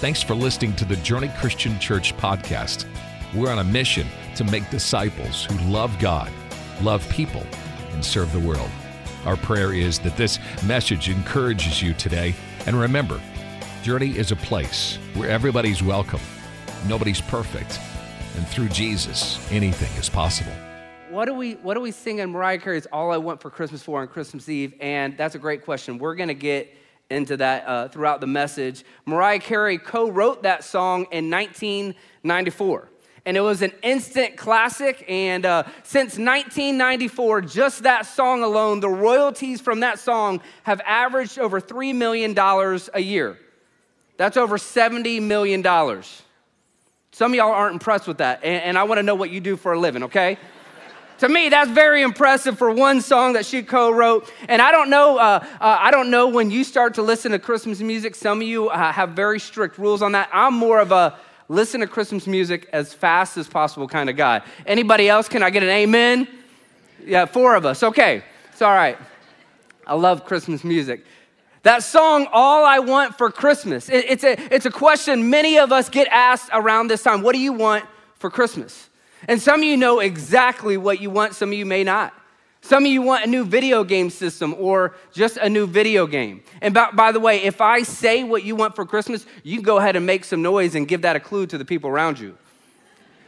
Thanks for listening to the Journey Christian Church podcast. We're on a mission to make disciples who love God, love people, and serve the world. Our prayer is that this message encourages you today. And remember, Journey is a place where everybody's welcome, nobody's perfect, and through Jesus, anything is possible. What do we what do we sing in Mariah Carey's "All I Want for Christmas" for on Christmas Eve? And that's a great question. We're going to get into that uh, throughout the message. Mariah Carey co-wrote that song in 1994 and it was an instant classic. And uh, since 1994, just that song alone, the royalties from that song have averaged over $3 million a year. That's over $70 million. Some of y'all aren't impressed with that, and, and I wanna know what you do for a living, okay? To me, that's very impressive for one song that she co-wrote. And I don't know, uh, uh, I don't know when you start to listen to Christmas music. Some of you uh, have very strict rules on that. I'm more of a listen to Christmas music as fast as possible kind of guy. Anybody else? Can I get an amen? Yeah, four of us. Okay, it's all right. I love Christmas music. That song, All I Want for Christmas, it's, a, it's a question many of us get asked around this time. What do you want for Christmas? And some of you know exactly what you want, some of you may not. Some of you want a new video game system or just a new video game. And by, by, the way, if I say what you want for Christmas, you go ahead and make some noise and give that a clue to the people around you.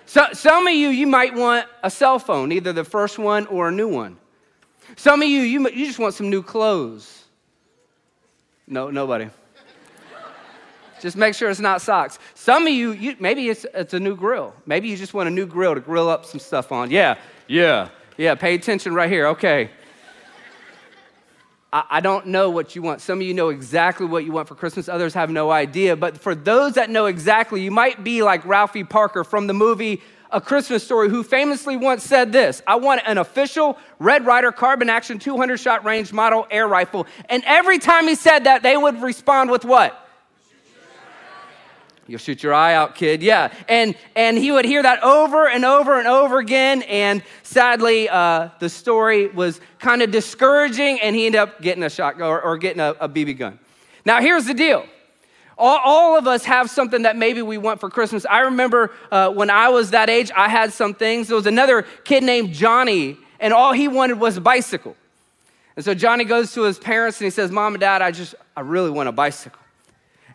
So, some of you, you might want a cell phone, either the first one or a new one. Some of you, you, you just want some new clothes. No, nobody. Just make sure it's not socks. Some of you, you maybe it's, it's a new grill. Maybe you just want a new grill to grill up some stuff on. Yeah, yeah. Yeah, pay attention right here. Okay. I, I don't know what you want. Some of you know exactly what you want for Christmas, others have no idea. But for those that know exactly, you might be like Ralphie Parker from the movie A Christmas Story, who famously once said this I want an official Red Ryder carbine action 200 shot range model air rifle. And every time he said that, they would respond with what? You'll shoot your eye out, kid. Yeah. And, and he would hear that over and over and over again. And sadly, uh, the story was kind of discouraging, and he ended up getting a shotgun or, or getting a, a, BB gun. Now, here's the deal. All, all, of us have something that maybe we want for Christmas. I remember uh, when I was that age, I had some things. There was another kid named Johnny, and all he wanted was a bicycle. And so Johnny goes to his parents and he says, Mom and Dad, I just, I really want a bicycle.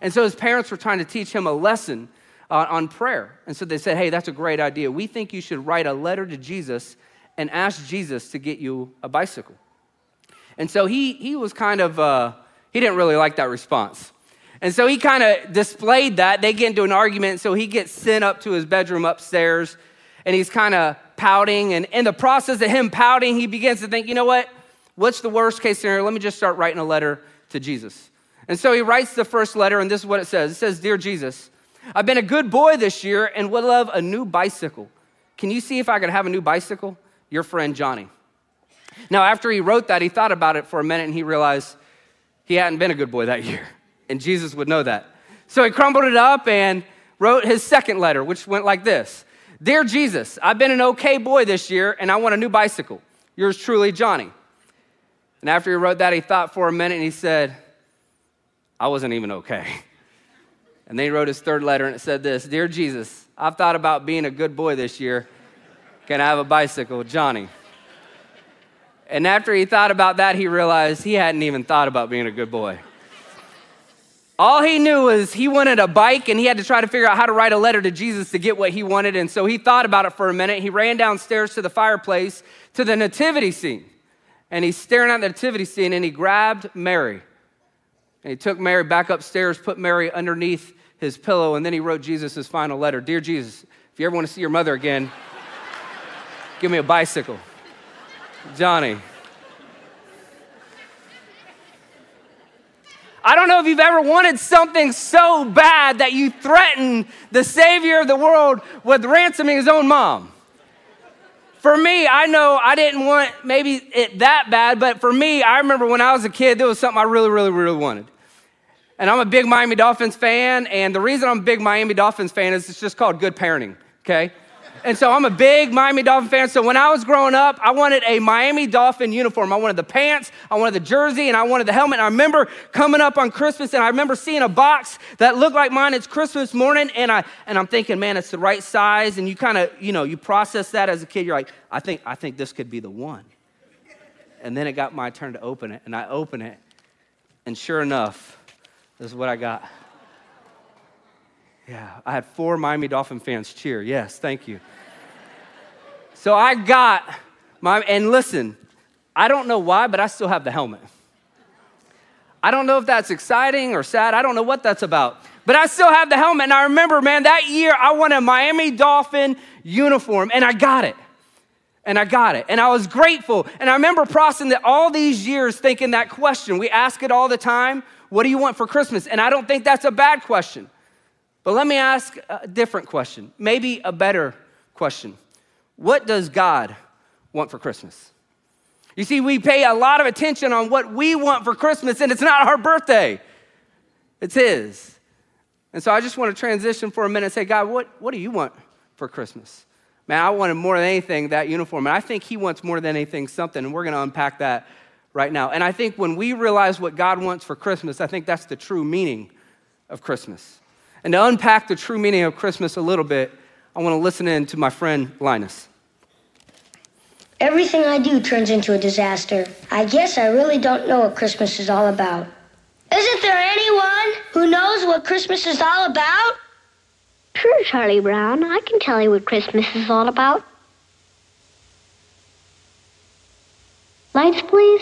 And so his parents were trying to teach him a lesson uh, on prayer. And so they said, Hey, that's a great idea. We think you should write a letter to Jesus and ask Jesus to get you a bicycle. And so he, he was kind of, uh, he didn't really like that response. And so he kind of displayed that. They get into an argument. So he gets sent up to his bedroom upstairs and he's kind of pouting. And in the process of him pouting, he begins to think, you know what? What's the worst case scenario? Let me just start writing a letter to Jesus. And so he writes the first letter, and this is what it says It says, Dear Jesus, I've been a good boy this year and would love a new bicycle. Can you see if I could have a new bicycle? Your friend Johnny. Now, after he wrote that, he thought about it for a minute and he realized he hadn't been a good boy that year. And Jesus would know that. So he crumbled it up and wrote his second letter, which went like this Dear Jesus, I've been an okay boy this year and I want a new bicycle. Yours truly, Johnny. And after he wrote that, he thought for a minute and he said, I wasn't even okay. And then he wrote his third letter and it said this Dear Jesus, I've thought about being a good boy this year. Can I have a bicycle? Johnny. And after he thought about that, he realized he hadn't even thought about being a good boy. All he knew was he wanted a bike and he had to try to figure out how to write a letter to Jesus to get what he wanted. And so he thought about it for a minute. He ran downstairs to the fireplace to the nativity scene. And he's staring at the nativity scene and he grabbed Mary. And he took Mary back upstairs, put Mary underneath his pillow, and then he wrote Jesus his final letter Dear Jesus, if you ever want to see your mother again, give me a bicycle. Johnny. I don't know if you've ever wanted something so bad that you threatened the Savior of the world with ransoming his own mom. For me, I know I didn't want maybe it that bad, but for me, I remember when I was a kid, there was something I really, really, really wanted. And I'm a big Miami Dolphins fan, and the reason I'm a big Miami Dolphins fan is it's just called good parenting, okay? And so I'm a big Miami Dolphin fan. So when I was growing up, I wanted a Miami Dolphin uniform. I wanted the pants, I wanted the jersey, and I wanted the helmet. And I remember coming up on Christmas and I remember seeing a box that looked like mine. It's Christmas morning. And, I, and I'm thinking, man, it's the right size. And you kind of, you know, you process that as a kid. You're like, I think, I think this could be the one. And then it got my turn to open it. And I open it. And sure enough, this is what I got. Yeah, I had four Miami Dolphin fans cheer. Yes, thank you. So I got my, and listen, I don't know why, but I still have the helmet. I don't know if that's exciting or sad. I don't know what that's about. But I still have the helmet. And I remember, man, that year I won a Miami Dolphin uniform and I got it. And I got it. And I was grateful. And I remember processing that all these years thinking that question. We ask it all the time What do you want for Christmas? And I don't think that's a bad question. But let me ask a different question, maybe a better question. What does God want for Christmas? You see, we pay a lot of attention on what we want for Christmas, and it's not our birthday, it's His. And so I just want to transition for a minute and say, God, what, what do you want for Christmas? Man, I wanted more than anything that uniform, and I think He wants more than anything something, and we're going to unpack that right now. And I think when we realize what God wants for Christmas, I think that's the true meaning of Christmas. And to unpack the true meaning of Christmas a little bit, I want to listen in to my friend Linus. Everything I do turns into a disaster. I guess I really don't know what Christmas is all about. Isn't there anyone who knows what Christmas is all about? Sure, Charlie Brown. I can tell you what Christmas is all about. Lights, please.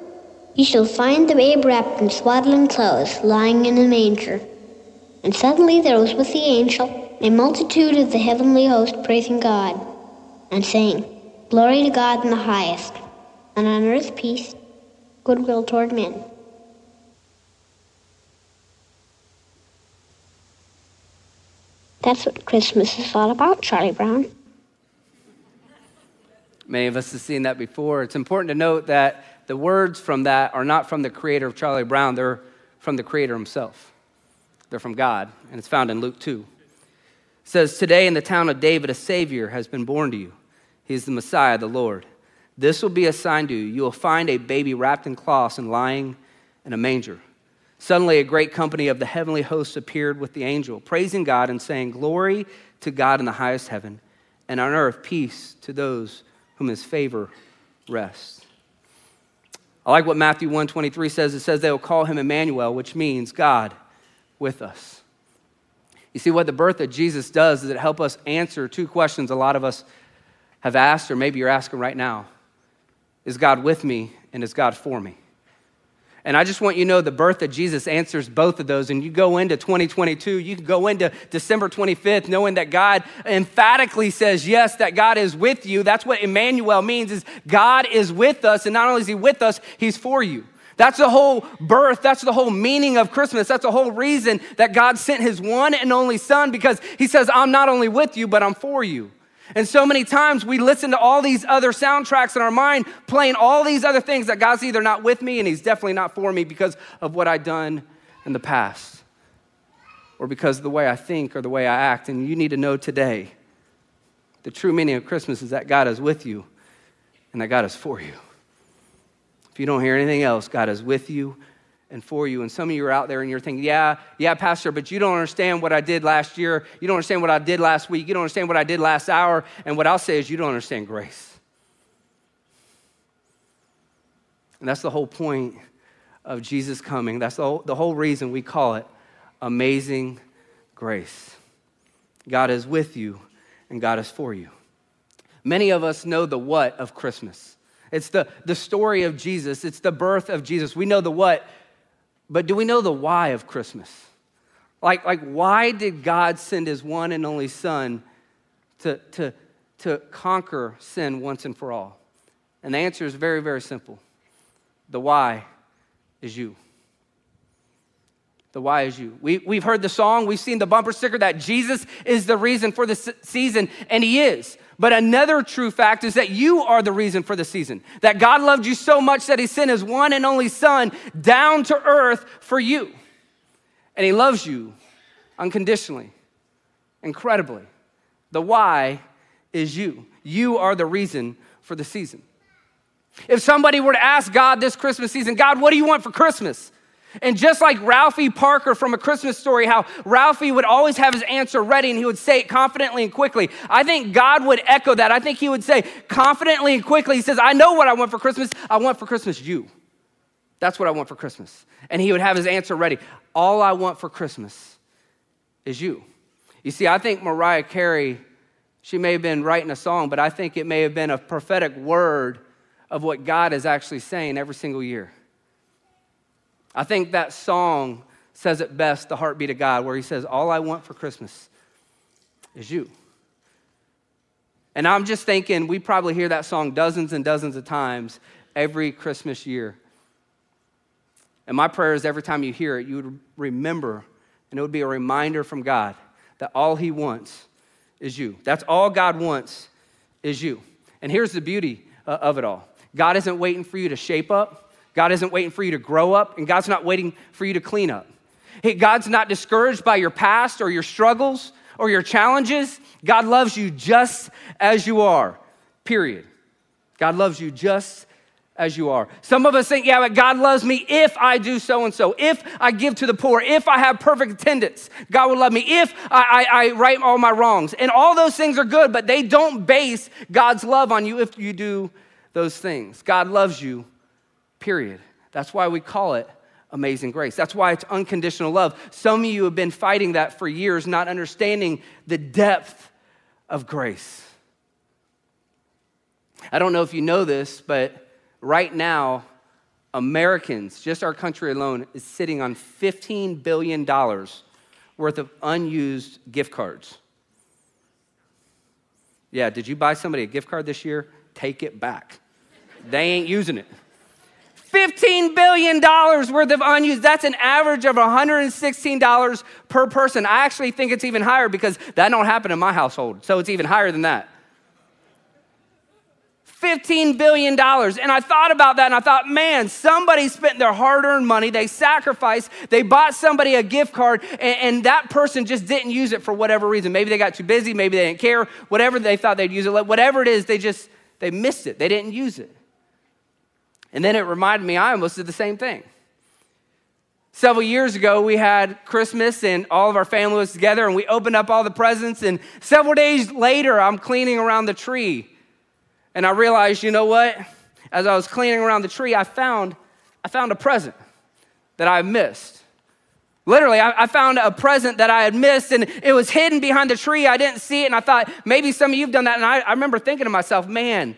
You shall find the babe wrapped in swaddling clothes, lying in a manger. And suddenly there was with the angel a multitude of the heavenly host praising God, and saying, Glory to God in the highest, and on earth peace, goodwill toward men. That's what Christmas is all about, Charlie Brown. Many of us have seen that before. It's important to note that the words from that are not from the creator of Charlie Brown, they're from the creator himself. They're from God, and it's found in Luke 2. It says, Today in the town of David, a Savior has been born to you. He is the Messiah, the Lord. This will be a sign to you. You will find a baby wrapped in cloths and lying in a manger. Suddenly, a great company of the heavenly hosts appeared with the angel, praising God and saying, Glory to God in the highest heaven, and on earth peace to those whom his favor rests. I like what Matthew 123 says. It says they will call him Emmanuel, which means God with us. You see, what the birth of Jesus does is it help us answer two questions a lot of us have asked, or maybe you're asking right now. Is God with me and is God for me? And I just want you to know the birth of Jesus answers both of those. And you go into 2022, you can go into December 25th knowing that God emphatically says, yes, that God is with you. That's what Emmanuel means is God is with us. And not only is he with us, he's for you. That's the whole birth. That's the whole meaning of Christmas. That's the whole reason that God sent his one and only son because he says, I'm not only with you, but I'm for you. And so many times we listen to all these other soundtracks in our mind playing all these other things that God's either not with me and He's definitely not for me because of what I've done in the past or because of the way I think or the way I act. And you need to know today the true meaning of Christmas is that God is with you and that God is for you. If you don't hear anything else, God is with you and for you. And some of you are out there and you're thinking, yeah, yeah, Pastor, but you don't understand what I did last year. You don't understand what I did last week. You don't understand what I did last hour. And what I'll say is, you don't understand grace. And that's the whole point of Jesus coming. That's the whole, the whole reason we call it amazing grace. God is with you and God is for you. Many of us know the what of Christmas. It's the, the story of Jesus. It's the birth of Jesus. We know the what but do we know the why of Christmas? Like, like why did God send his one and only son to, to, to conquer sin once and for all? And the answer is very, very simple. The why is you. The why is you. We, we've heard the song, we've seen the bumper sticker that Jesus is the reason for the season, and He is. But another true fact is that you are the reason for the season. That God loved you so much that He sent His one and only Son down to earth for you. And He loves you unconditionally, incredibly. The why is you. You are the reason for the season. If somebody were to ask God this Christmas season, God, what do you want for Christmas? And just like Ralphie Parker from A Christmas Story, how Ralphie would always have his answer ready and he would say it confidently and quickly. I think God would echo that. I think he would say confidently and quickly, He says, I know what I want for Christmas. I want for Christmas you. That's what I want for Christmas. And he would have his answer ready. All I want for Christmas is you. You see, I think Mariah Carey, she may have been writing a song, but I think it may have been a prophetic word of what God is actually saying every single year. I think that song says it best, the heartbeat of God, where he says, All I want for Christmas is you. And I'm just thinking, we probably hear that song dozens and dozens of times every Christmas year. And my prayer is every time you hear it, you would remember, and it would be a reminder from God that all He wants is you. That's all God wants is you. And here's the beauty uh, of it all God isn't waiting for you to shape up. God isn't waiting for you to grow up, and God's not waiting for you to clean up. Hey, God's not discouraged by your past or your struggles or your challenges. God loves you just as you are, period. God loves you just as you are. Some of us think, yeah, but God loves me if I do so and so, if I give to the poor, if I have perfect attendance, God will love me, if I, I, I right all my wrongs. And all those things are good, but they don't base God's love on you if you do those things. God loves you period. That's why we call it amazing grace. That's why it's unconditional love. Some of you have been fighting that for years, not understanding the depth of grace. I don't know if you know this, but right now, Americans, just our country alone, is sitting on $15 billion worth of unused gift cards. Yeah, did you buy somebody a gift card this year? Take it back. They ain't using it. $15 billion worth of unused. That's an average of $116 per person. I actually think it's even higher because that don't happen in my household. So it's even higher than that. $15 billion. And I thought about that and I thought, man, somebody spent their hard earned money, they sacrificed, they bought somebody a gift card, and, and, that person just didn't use it for whatever reason. Maybe they got too busy, maybe they didn't care, whatever they thought they'd use it, whatever it is, they just, they missed it, they didn't use it. And then it reminded me, I almost did the same thing. Several years ago, we had Christmas and all of our family was together and we opened up all the presents. And several days later, I'm cleaning around the tree. And I realized, you know what? As I was cleaning around the tree, I found, I found a present that I missed. Literally, I, I, found a present that I had missed and it was hidden behind the tree. I didn't see it. And I thought, maybe some of you have done that. And I, I remember thinking to myself, man,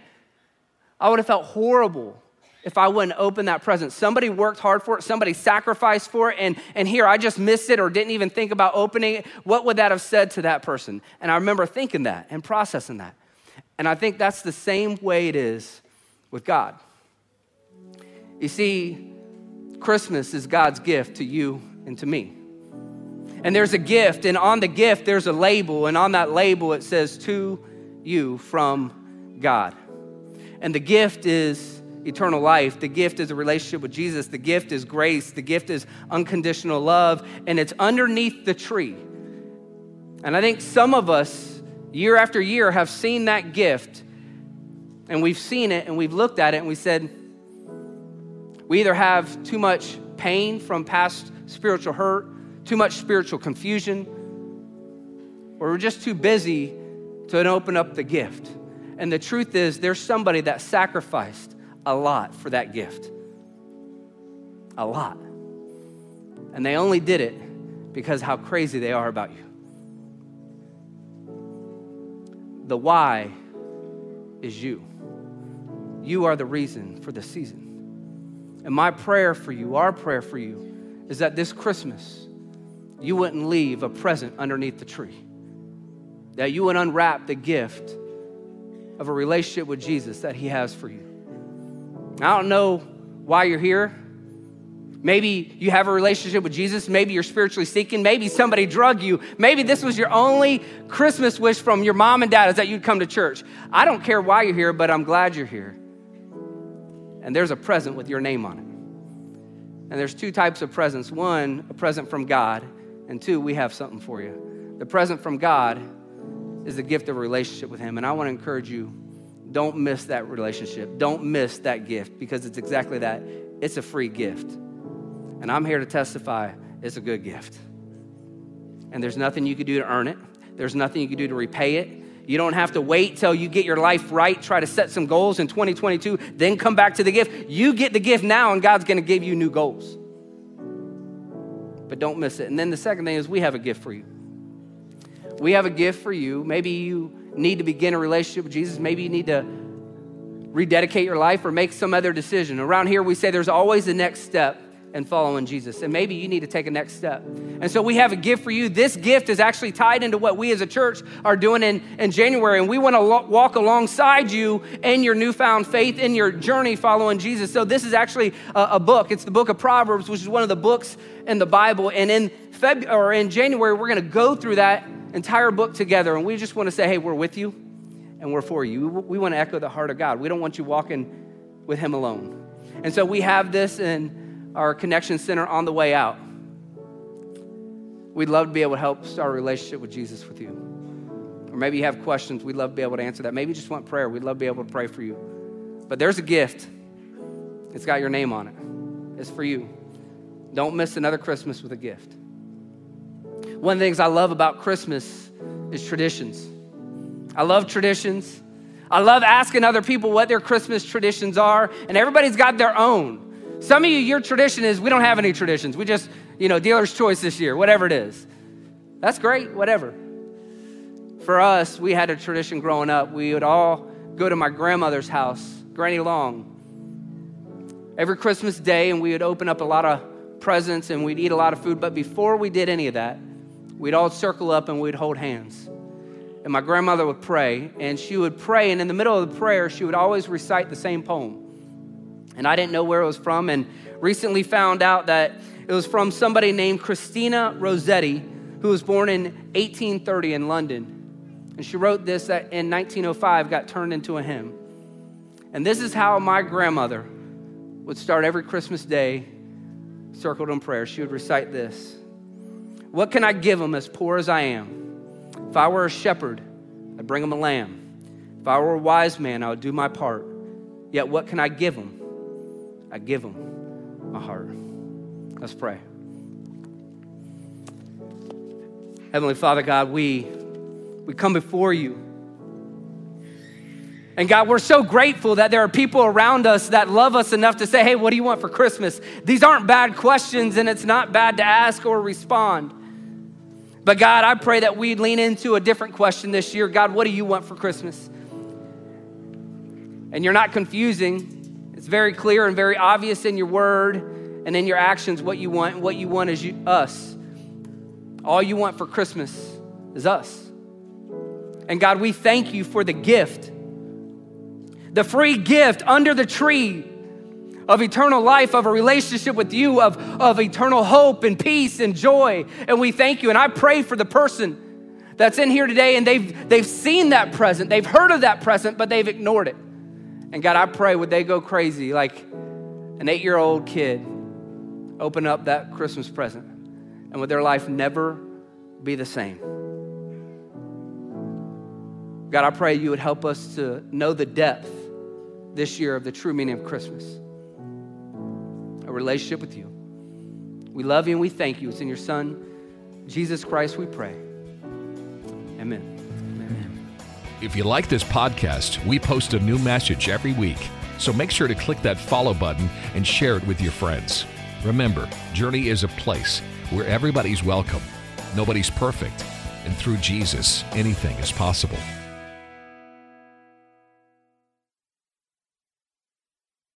I would have felt horrible if I wouldn't open that present. Somebody worked hard for it, somebody sacrificed for it, and, and here I just missed it or didn't even think about opening it. What would that have said to that person? And I remember thinking that and processing that. And I think that's the same way it is with God. You see, Christmas is God's gift to you and to me. And there's a gift, and on the gift, there's a label, and on that label, it says, To you from God. And the gift is eternal life. The gift is a relationship with Jesus. The gift is grace. The gift is unconditional love. And it's underneath the tree. And I think some of us, year after year, have seen that gift. And we've seen it and we've looked at it and we said, we either have too much pain from past spiritual hurt, too much spiritual confusion, or we're just too busy to open up the gift. And the truth is, there's somebody that sacrificed a lot for that gift. A lot. And they only did it because how crazy they are about you. The why is you. You are the reason for the season. And my prayer for you, our prayer for you, is that this Christmas, you wouldn't leave a present underneath the tree, that you would unwrap the gift of a relationship with Jesus that He has for you. I don't know why you're here. Maybe you have a relationship with Jesus. Maybe you're spiritually seeking. Maybe somebody drug you. Maybe this was your only Christmas wish from your mom and dad is that you'd come to church. I don't care why you're here, but I'm glad you're here. And there's a present with your name on it. And there's two types of presents one, a present from God, and two, we have something for you. The present from God is the gift of a relationship with Him. And I want to encourage you don't miss that relationship. Don't miss that gift because it's exactly that. It's a free gift. And I'm here to testify it's a good gift. And there's nothing you can do to earn it, there's nothing you can do to repay it. You don't have to wait till you get your life right, try to set some goals in 2022, then come back to the gift. You get the gift now, and God's gonna give you new goals. But don't miss it. And then the second thing is we have a gift for you. We have a gift for you. Maybe you need to begin a relationship with Jesus. Maybe you need to rededicate your life or make some other decision. Around here, we say there's always the next step and following Jesus. And maybe you need to take a next step. And so we have a gift for you. This gift is actually tied into what we as a church are doing in, in January. And we want to lo- walk alongside you in your newfound faith, in your journey following Jesus. So this is actually a, a book. It's the book of Proverbs, which is one of the books in the Bible. And in February or in January, we're going to go through that entire book together. And we just want to say, hey, we're with you and we're for you. We want to echo the heart of God. We don't want you walking with Him alone. And so we have this in our connection center on the way out. We'd love to be able to help start a relationship with Jesus with you. Or maybe you have questions, we'd love to be able to answer that. Maybe you just want prayer, we'd love to be able to pray for you. But there's a gift, it's got your name on it. It's for you. Don't miss another Christmas with a gift. One of the things I love about Christmas is traditions. I love traditions. I love asking other people what their Christmas traditions are, and everybody's got their own. Some of you, your tradition is we don't have any traditions. We just, you know, dealer's choice this year, whatever it is. That's great, whatever. For us, we had a tradition growing up. We would all go to my grandmother's house, Granny Long, every Christmas day, and we would open up a lot of presents and we'd eat a lot of food. But before we did any of that, we'd all circle up and we'd hold hands. And my grandmother would pray, and she would pray, and in the middle of the prayer, she would always recite the same poem and I didn't know where it was from, and recently found out that it was from somebody named Christina Rossetti, who was born in 1830 in London. And she wrote this that in 1905 got turned into a hymn. And this is how my grandmother would start every Christmas day, circled in prayer. She would recite this What can I give them as poor as I am? If I were a shepherd, I'd bring them a lamb. If I were a wise man, I would do my part. Yet what can I give them? I give them my heart. Let's pray. Heavenly Father, God, we, we come before you. And God, we're so grateful that there are people around us that love us enough to say, hey, what do you want for Christmas? These aren't bad questions, and it's not bad to ask or respond. But God, I pray that we'd lean into a different question this year. God, what do you want for Christmas? And you're not confusing it's very clear and very obvious in your word and in your actions what you want. What you want is you, us. All you want for Christmas is us. And God, we thank you for the gift, the free gift under the tree of eternal life, of a relationship with you, of, of eternal hope and peace and joy. And we thank you. And I pray for the person that's in here today and they've, they've seen that present, they've heard of that present, but they've ignored it. And God, I pray, would they go crazy like an eight year old kid open up that Christmas present? And would their life never be the same? God, I pray you would help us to know the depth this year of the true meaning of Christmas relationship with you. We love you and we thank you. It's in your Son, Jesus Christ, we pray. Amen. Amen. If you like this podcast, we post a new message every week. So make sure to click that follow button and share it with your friends. Remember, Journey is a place where everybody's welcome, nobody's perfect, and through Jesus, anything is possible.